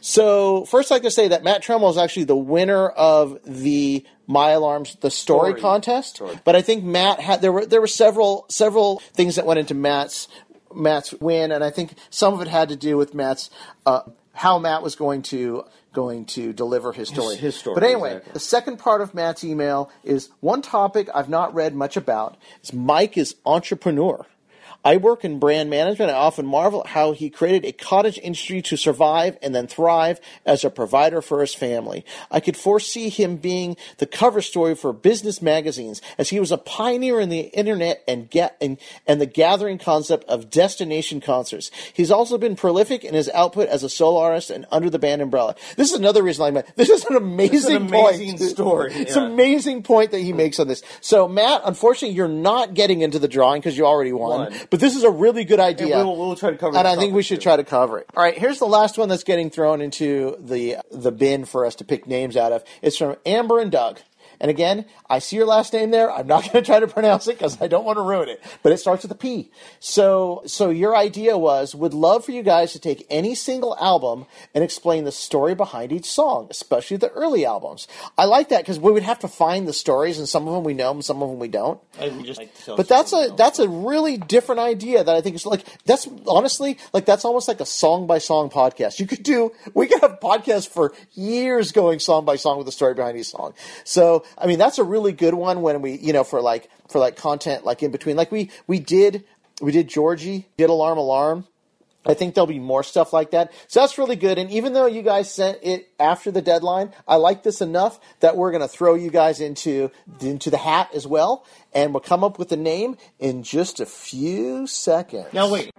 So first, I'd like to say that Matt Tremmel is actually the winner of the My Alarms the story, Story. contest. Story. But I think Matt had there were there were several several things that went into Matt's Matt's win, and I think some of it had to do with Matt's uh, how Matt was going to going to deliver his story. his story, But anyway, exactly. the second part of Matt's email is one topic I've not read much about. Is Mike is entrepreneur. I work in brand management. I often marvel at how he created a cottage industry to survive and then thrive as a provider for his family. I could foresee him being the cover story for business magazines as he was a pioneer in the internet and get and, and the gathering concept of destination concerts. He's also been prolific in his output as a solo artist and under the band umbrella. This is another reason I met. This is an amazing, an amazing point. story, It's an amazing point that he makes on this. So, Matt, unfortunately, you're not getting into the drawing because you already won. Won. But this is a really good idea. we'll- we'll try to cover And I think we should too. try to cover it. All right, here's the last one that's getting thrown into the the bin for us to pick names out of. It's from Amber and Doug. And again, I see your last name there. I'm not going to try to pronounce it because I don't want to ruin it. But it starts with a P. So, so your idea was, would love for you guys to take any single album and explain the story behind each song, especially the early albums. I like that because we would have to find the stories, and some of them we know, and some of them we don't. Just like But that's a that's a really different idea that I think is like that's honestly like that's almost like a song by song podcast. You could do we could have podcasts for years going song by song with the story behind each song. So I mean that's a really good one when we you know for like for like content like in between like we we did we did Georgie did alarm alarm. I think there'll be more stuff like that. So that's really good. And even though you guys sent it after the deadline, I like this enough that we're going to throw you guys into into the hat as well, and we'll come up with a name in just a few seconds. Now wait.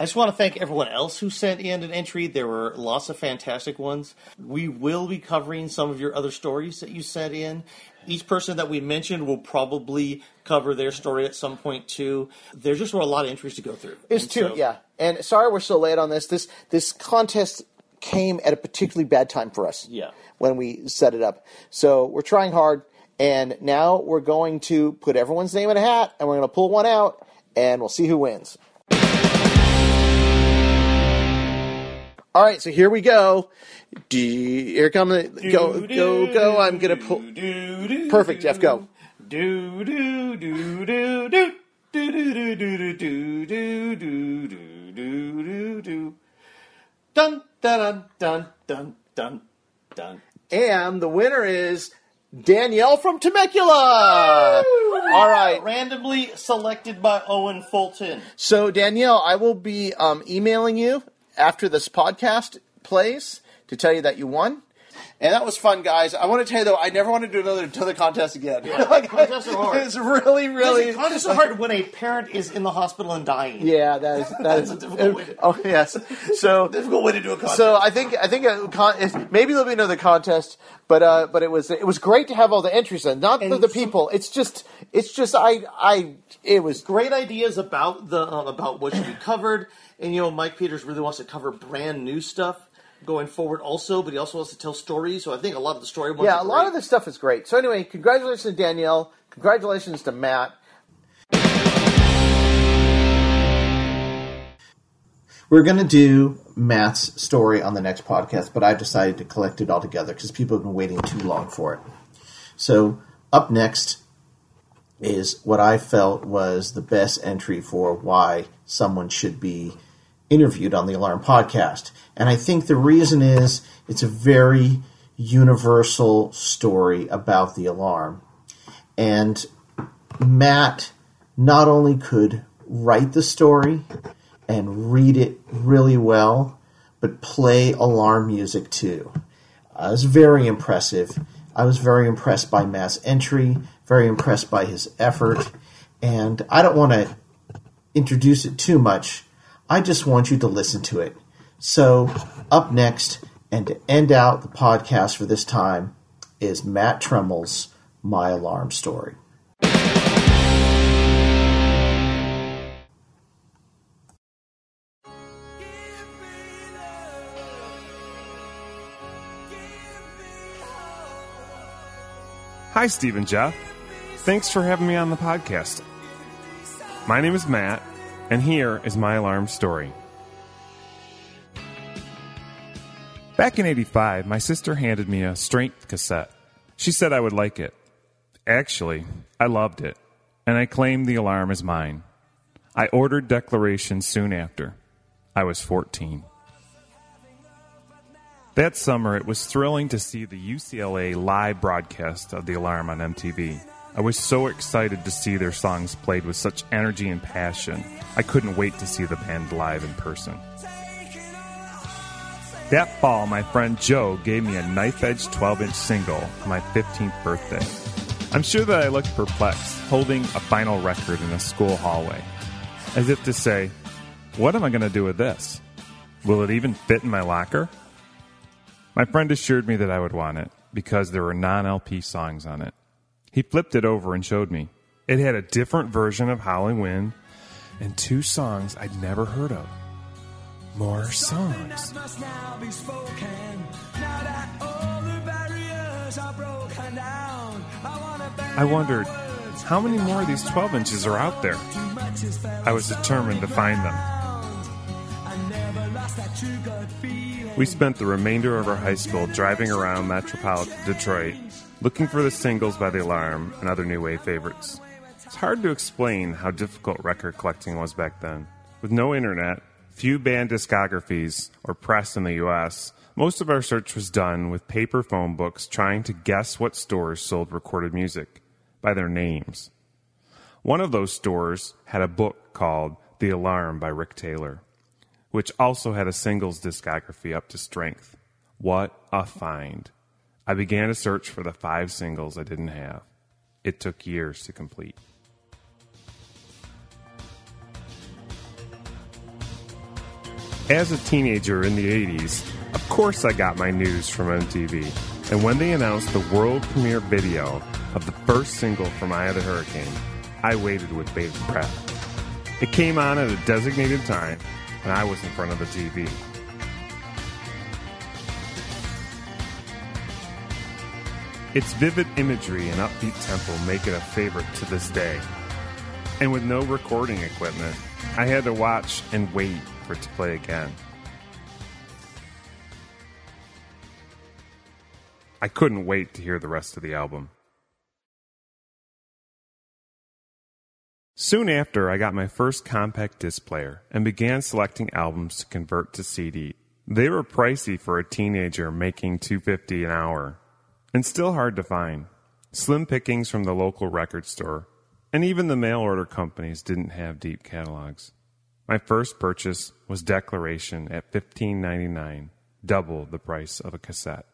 I just want to thank everyone else who sent in an entry. There were lots of fantastic ones. We will be covering some of your other stories that you sent in. Each person that we mentioned will probably cover their story at some point too. There just were a lot of entries to go through. It's And two, so- yeah. And sorry we're so late on this. This this contest came at a particularly bad time for us. Yeah. When we set it up, so we're trying hard, and now we're going to put everyone's name in a hat, and we're going to pull one out, and we'll see who wins. All right, so here we go. Do here come the go go go. I'm gonna pull. Perfect, Jeff. Go. Do do do do do do do do do do do do do do do do. Dun dun dun dun dun dun. And the winner is Danielle from Temecula. All right. Randomly selected by Owen Fulton. So Danielle, I will be um, emailing you after this podcast plays to tell you that you won. And that was fun, guys. I want to tell you though, I never want to do another another contest again. like, contests are hard. It's really, really. Contests are hard when a parent is in the hospital and dying. Yeah, that is that is. a difficult way to- oh yes. So Difficult way to do a contest. So I think I think a con- maybe there'll be another contest, but uh, but it was it was great to have all the entries in. Not for the people. It's just it's just I I it was great ideas about the uh, about what should be covered, and you know Mike Peters really wants to cover brand new stuff going forward also, but he also wants to tell stories. So I think a lot of the story ones. yeah are a lot of this stuff is great. So anyway, congratulations to Danielle. Congratulations to Matt. We're going to do Matt's story on the next podcast, but I decided to collect it all together because people have been waiting too long for it. So, up next is what I felt was the best entry for why someone should be interviewed on the Alarm podcast. And I think the reason is it's a very universal story about the alarm. And Matt not only could write the story and read it really well, but play alarm music too. Uh, it was very impressive. I was very impressed by Matt's entry, very impressed by his effort, and I don't want to introduce it too much. I just want you to listen to it. So, up next, and to end out the podcast for this time, is Matt Tremmell's My Alarm Story. Hi, Steve and Jeff. Thanks for having me on the podcast. My name is Matt, and here is my alarm story. Back in 85, my sister handed me a strength cassette. She said I would like it. Actually, I loved it, and I claimed the alarm as mine. I ordered Declaration soon after. I was 14. That summer, it was thrilling to see the UCLA live broadcast of the alarm on MTV. I was so excited to see their songs played with such energy and passion. I couldn't wait to see the band live in person. That fall, my friend Joe gave me a knife edge 12 inch single for my 15th birthday. I'm sure that I looked perplexed, holding a vinyl record in a school hallway, as if to say, What am I going to do with this? Will it even fit in my locker? My friend assured me that I would want it because there were non LP songs on it. He flipped it over and showed me. It had a different version of Howling Wind and two songs I'd never heard of. More songs. I wondered, how many more of these 12 inches are out there? I was determined to find them. We spent the remainder of our high school driving around metropolitan Detroit, looking for the singles by The Alarm and other new wave favorites. It's hard to explain how difficult record collecting was back then. With no internet, few band discographies, or press in the US, most of our search was done with paper phone books trying to guess what stores sold recorded music by their names. One of those stores had a book called The Alarm by Rick Taylor, which also had a singles discography up to strength. What a find! I began to search for the five singles I didn't have. It took years to complete. As a teenager in the 80s, of course I got my news from MTV. And when they announced the world premiere video of the first single from Eye of the Hurricane, I waited with bated breath. It came on at a designated time, and I was in front of the TV. Its vivid imagery and upbeat tempo make it a favorite to this day. And with no recording equipment, I had to watch and wait for it to play again. I couldn't wait to hear the rest of the album. Soon after, I got my first compact disc player and began selecting albums to convert to CD. They were pricey for a teenager making 250 an hour and still hard to find. Slim pickings from the local record store, and even the mail order companies didn't have deep catalogs. My first purchase was Declaration at $15.99, double the price of a cassette.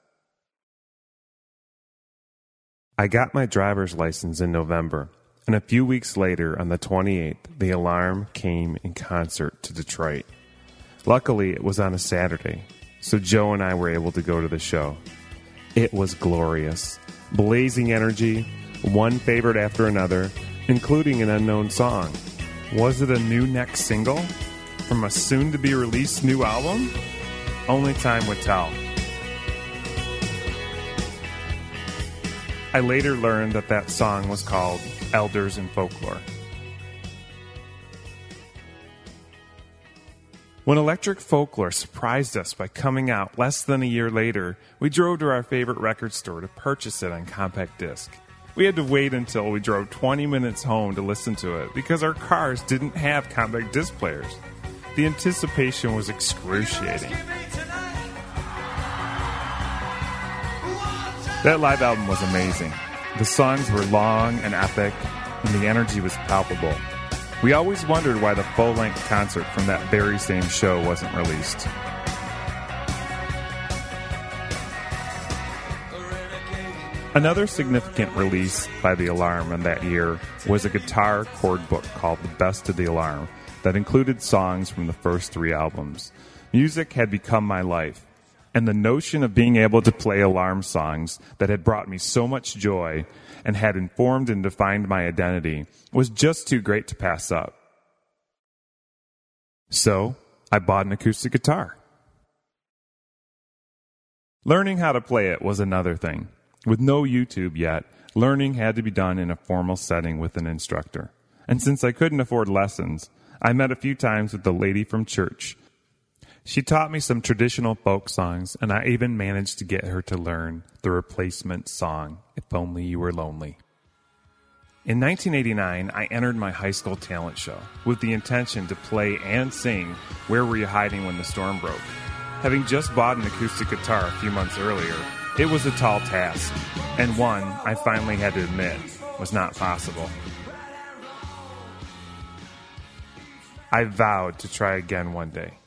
I got my driver's license in November, and a few weeks later, on the 28th, the alarm came in concert to Detroit. Luckily, it was on a Saturday, so Joe and I were able to go to the show. It was glorious. Blazing energy, one favorite after another, including an unknown song. Was it a new next single from a soon to be released new album? Only time would tell. I later learned that that song was called Elders and Folklore. When Electric Folklore surprised us by coming out less than a year later, we drove to our favorite record store to purchase it on compact disc. We had to wait until we drove 20 minutes home to listen to it because our cars didn't have compact disc players. The anticipation was excruciating. That live album was amazing. The songs were long and epic, and the energy was palpable. We always wondered why the full length concert from that very same show wasn't released. Another significant release by The Alarm in that year was a guitar chord book called The Best of The Alarm that included songs from the first three albums. Music had become my life, and the notion of being able to play alarm songs that had brought me so much joy and had informed and defined my identity was just too great to pass up. So, I bought an acoustic guitar. Learning how to play it was another thing. With no YouTube yet, learning had to be done in a formal setting with an instructor. And since I couldn't afford lessons, I met a few times with the lady from church. She taught me some traditional folk songs, and I even managed to get her to learn the replacement song, If Only You Were Lonely. In 1989, I entered my high school talent show with the intention to play and sing Where Were You Hiding When the Storm Broke. Having just bought an acoustic guitar a few months earlier, it was a tall task, and one I finally had to admit was not possible. I vowed to try again one day.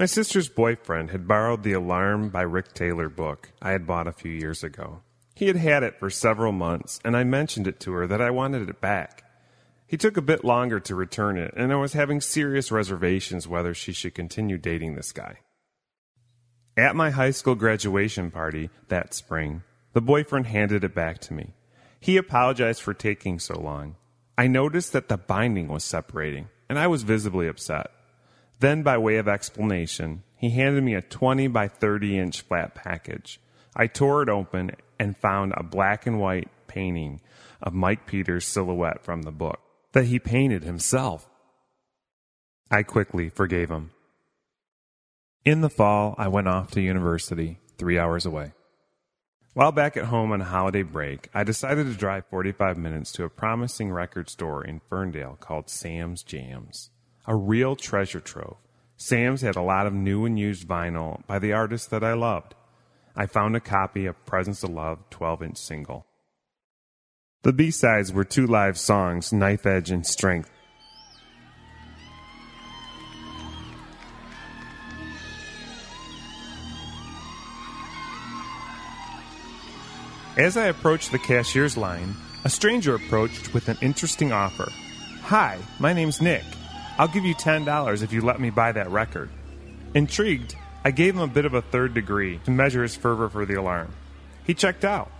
My sister's boyfriend had borrowed the Alarm by Rick Taylor book I had bought a few years ago. He had had it for several months, and I mentioned it to her that I wanted it back. He took a bit longer to return it, and I was having serious reservations whether she should continue dating this guy. At my high school graduation party that spring, the boyfriend handed it back to me. He apologized for taking so long. I noticed that the binding was separating, and I was visibly upset. Then, by way of explanation, he handed me a 20 by 30 inch flat package. I tore it open and found a black and white painting of Mike Peters' silhouette from the book that he painted himself. I quickly forgave him. In the fall, I went off to university, three hours away. While back at home on a holiday break, I decided to drive 45 minutes to a promising record store in Ferndale called Sam's Jams. A real treasure trove. Sam's had a lot of new and used vinyl by the artists that I loved. I found a copy of Presence of Love 12 inch single. The B sides were two live songs, Knife Edge and Strength. As I approached the cashier's line, a stranger approached with an interesting offer. Hi, my name's Nick. I'll give you $10 if you let me buy that record. Intrigued, I gave him a bit of a third degree to measure his fervor for the alarm. He checked out.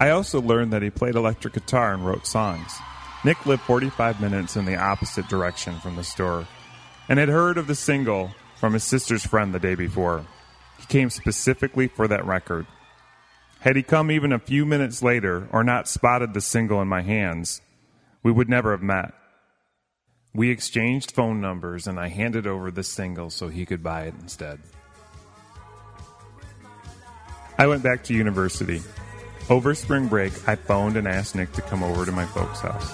I also learned that he played electric guitar and wrote songs. Nick lived 45 minutes in the opposite direction from the store and had heard of the single from his sister's friend the day before. He came specifically for that record. Had he come even a few minutes later or not spotted the single in my hands, we would never have met. We exchanged phone numbers and I handed over the single so he could buy it instead. I went back to university. Over spring break, I phoned and asked Nick to come over to my folks' house.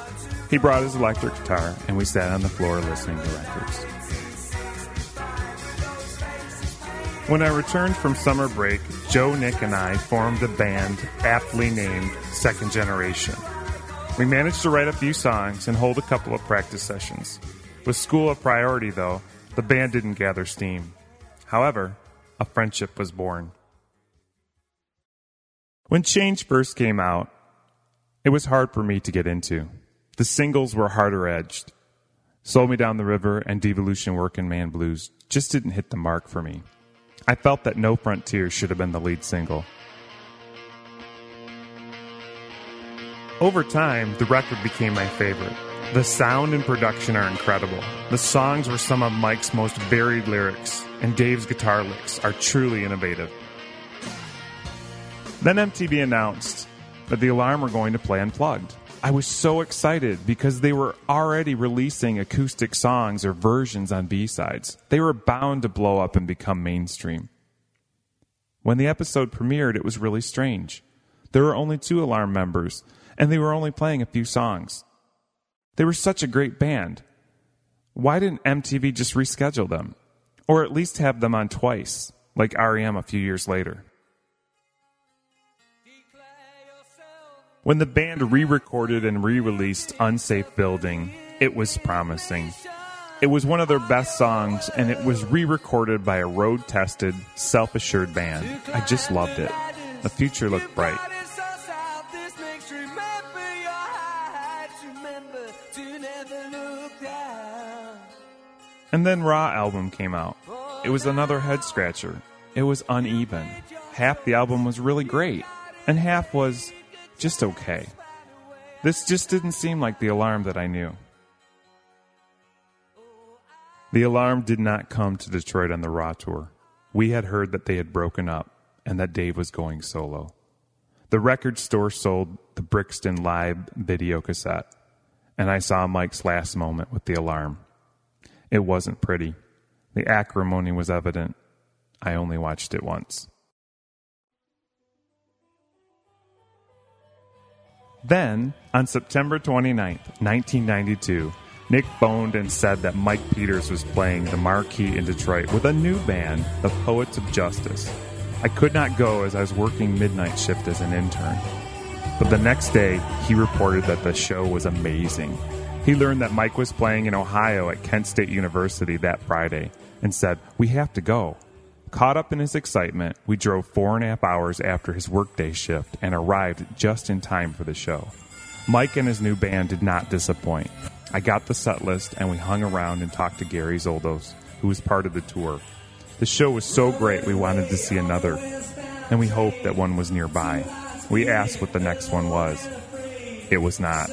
He brought his electric guitar and we sat on the floor listening to records. When I returned from summer break, Joe, Nick, and I formed a band aptly named Second Generation. We managed to write a few songs and hold a couple of practice sessions. With school a priority, though, the band didn't gather steam. However, a friendship was born. When Change first came out, it was hard for me to get into. The singles were harder edged. Sold Me Down the River and Devolution Working Man Blues just didn't hit the mark for me. I felt that No Frontier should have been the lead single. Over time, the record became my favorite. The sound and production are incredible. The songs were some of Mike's most varied lyrics, and Dave's guitar licks are truly innovative. Then MTV announced that the Alarm were going to play Unplugged. I was so excited because they were already releasing acoustic songs or versions on B sides. They were bound to blow up and become mainstream. When the episode premiered, it was really strange. There were only two Alarm members, and they were only playing a few songs. They were such a great band. Why didn't MTV just reschedule them? Or at least have them on twice, like REM a few years later? When the band re recorded and re released Unsafe Building, it was promising. It was one of their best songs, and it was re recorded by a road tested, self assured band. I just loved it. The future looked bright. And then Raw album came out. It was another head scratcher. It was uneven. Half the album was really great, and half was just okay. This just didn't seem like the alarm that I knew. The alarm did not come to Detroit on the Raw tour. We had heard that they had broken up and that Dave was going solo. The record store sold the Brixton Live video cassette, and I saw Mike's last moment with the alarm. It wasn't pretty. The acrimony was evident. I only watched it once. Then, on September 29th, 1992, Nick phoned and said that Mike Peters was playing the Marquee in Detroit with a new band, the Poets of Justice. I could not go as I was working midnight shift as an intern. But the next day, he reported that the show was amazing. He learned that Mike was playing in Ohio at Kent State University that Friday and said, We have to go. Caught up in his excitement, we drove four and a half hours after his workday shift and arrived just in time for the show. Mike and his new band did not disappoint. I got the set list and we hung around and talked to Gary Zoldos, who was part of the tour. The show was so great we wanted to see another, and we hoped that one was nearby. We asked what the next one was. It was not.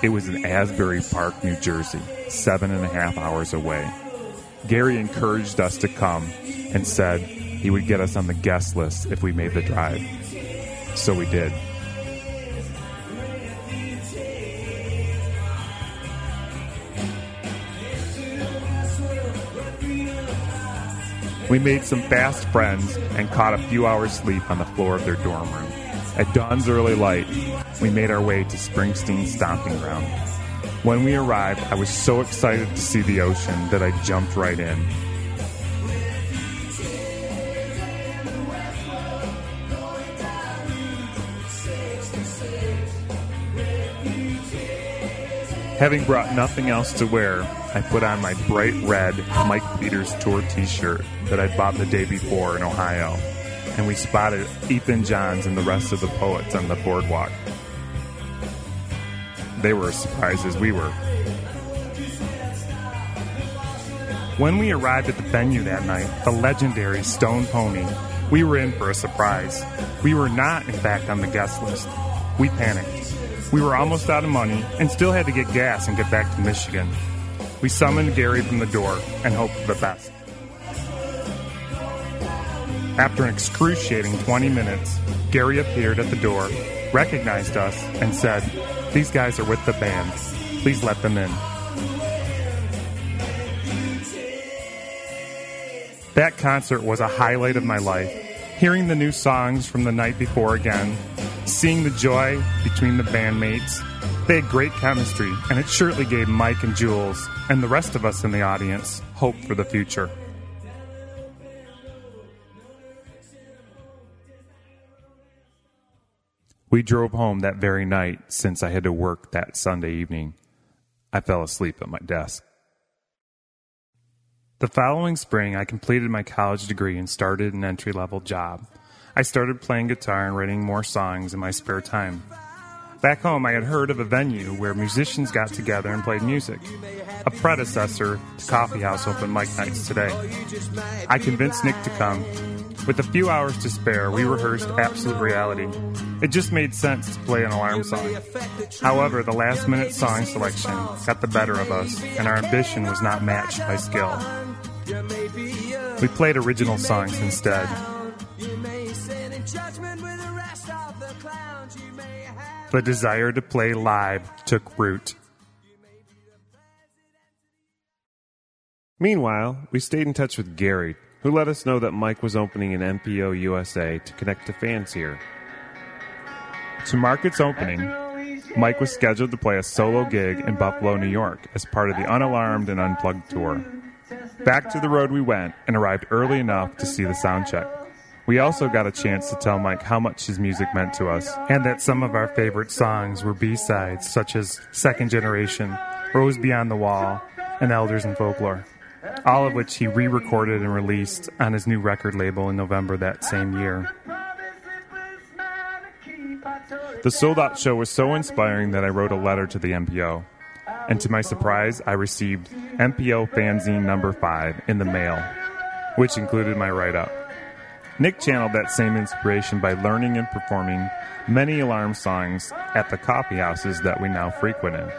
It was in Asbury Park, New Jersey, seven and a half hours away. Gary encouraged us to come and said he would get us on the guest list if we made the drive. So we did. We made some fast friends and caught a few hours sleep on the floor of their dorm room. At dawn's early light, we made our way to Springsteen's stomping ground. When we arrived, I was so excited to see the ocean that I jumped right in. Having brought nothing else to wear, I put on my bright red Mike Peters tour t shirt that I'd bought the day before in Ohio, and we spotted Ethan Johns and the rest of the poets on the boardwalk. They were as surprised as we were. When we arrived at the venue that night, the legendary Stone Pony, we were in for a surprise. We were not, in fact, on the guest list. We panicked. We were almost out of money and still had to get gas and get back to Michigan. We summoned Gary from the door and hoped for the best. After an excruciating 20 minutes, Gary appeared at the door, recognized us, and said, These guys are with the band. Please let them in. That concert was a highlight of my life. Hearing the new songs from the night before again, seeing the joy between the bandmates. They had great chemistry, and it surely gave Mike and Jules and the rest of us in the audience hope for the future. We drove home that very night since I had to work that Sunday evening. I fell asleep at my desk. The following spring, I completed my college degree and started an entry level job. I started playing guitar and writing more songs in my spare time. Back home, I had heard of a venue where musicians got together and played music, a predecessor to Coffee House open mic nights today. I convinced Nick to come. With a few hours to spare, we rehearsed Absolute Reality. It just made sense to play an alarm song. However, the last minute song selection got the better of us, and our ambition was not matched by skill. We played original songs instead. The desire to play live took root. Meanwhile, we stayed in touch with Gary, who let us know that Mike was opening an MPO USA to connect to fans here. To mark its opening, Mike was scheduled to play a solo gig in Buffalo, New York, as part of the Unalarmed and Unplugged tour. Back to the road we went and arrived early enough to see the sound check. We also got a chance to tell Mike how much his music meant to us, and that some of our favorite songs were B sides, such as Second Generation, Rose Beyond the Wall, and Elders and Folklore, all of which he re recorded and released on his new record label in November that same year. The sold out show was so inspiring that I wrote a letter to the MPO. And to my surprise, I received MPO Fanzine number 5 in the mail, which included my write up. Nick channeled that same inspiration by learning and performing many alarm songs at the coffee houses that we now frequent in.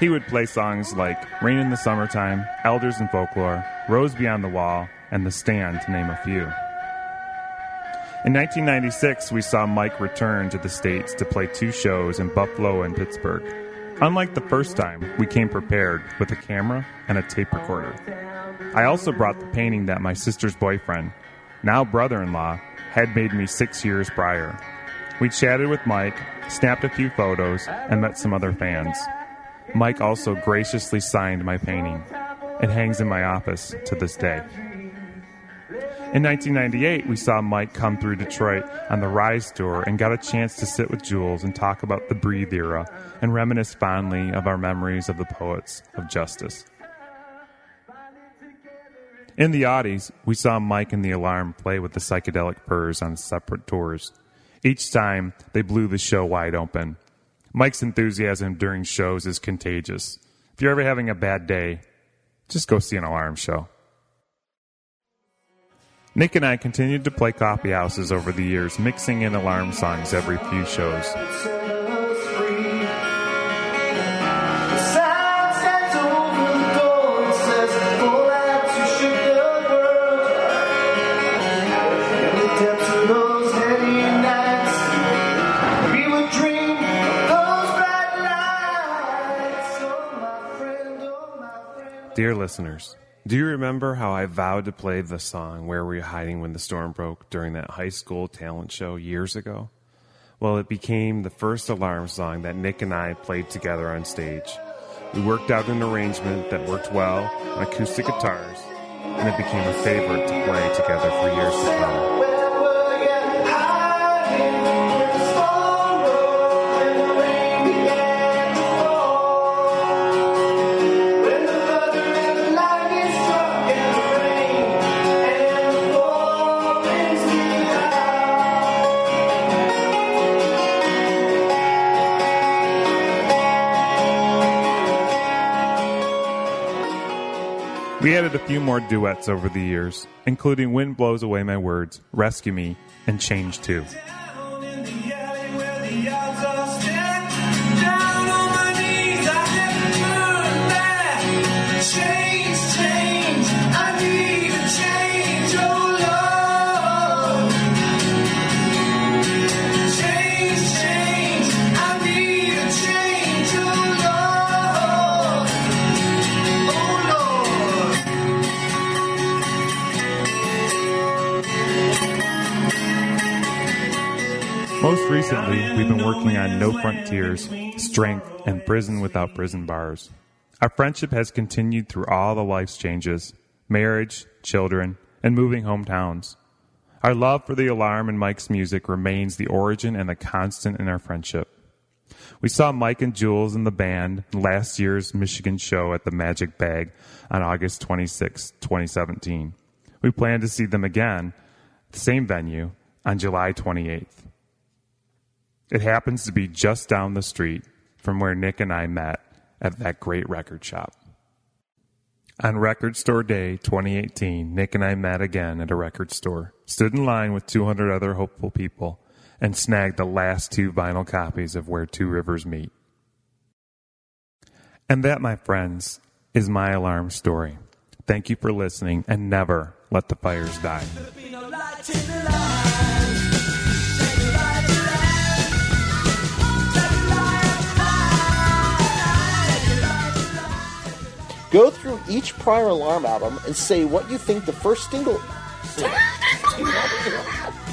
He would play songs like Rain in the Summertime, Elders and Folklore, Rose Beyond the Wall, and The Stand, to name a few. In 1996, we saw Mike return to the States to play two shows in Buffalo and Pittsburgh. Unlike the first time, we came prepared with a camera and a tape recorder. I also brought the painting that my sister's boyfriend, now brother in law, had made me six years prior. We chatted with Mike, snapped a few photos, and met some other fans. Mike also graciously signed my painting. It hangs in my office to this day. In 1998, we saw Mike come through Detroit on the Rise tour and got a chance to sit with Jules and talk about the Breathe era and reminisce fondly of our memories of the poets of justice. In the Oddies, we saw Mike and the Alarm play with the Psychedelic Furs on separate tours. Each time, they blew the show wide open. Mike's enthusiasm during shows is contagious. If you're ever having a bad day, just go see an alarm show. Nick and I continued to play coffee houses over the years, mixing in alarm songs every few shows. Dear listeners, do you remember how I vowed to play the song Where Were You Hiding When the Storm Broke during that high school talent show years ago? Well, it became the first alarm song that Nick and I played together on stage. We worked out an arrangement that worked well on acoustic guitars, and it became a favorite to play together for years to come. Added a few more duets over the years, including Wind Blows Away My Words, Rescue Me, and Change 2. Recently, we've been working on No Frontiers, Strength, and Prison Without Prison Bars. Our friendship has continued through all the life's changes marriage, children, and moving hometowns. Our love for the alarm and Mike's music remains the origin and the constant in our friendship. We saw Mike and Jules in the band last year's Michigan show at the Magic Bag on August 26, 2017. We plan to see them again, the same venue, on July 28th. It happens to be just down the street from where Nick and I met at that great record shop. On Record Store Day 2018, Nick and I met again at a record store, stood in line with 200 other hopeful people, and snagged the last two vinyl copies of Where Two Rivers Meet. And that, my friends, is my alarm story. Thank you for listening, and never let the fires die. Go through each prior alarm album and say what you think the first single.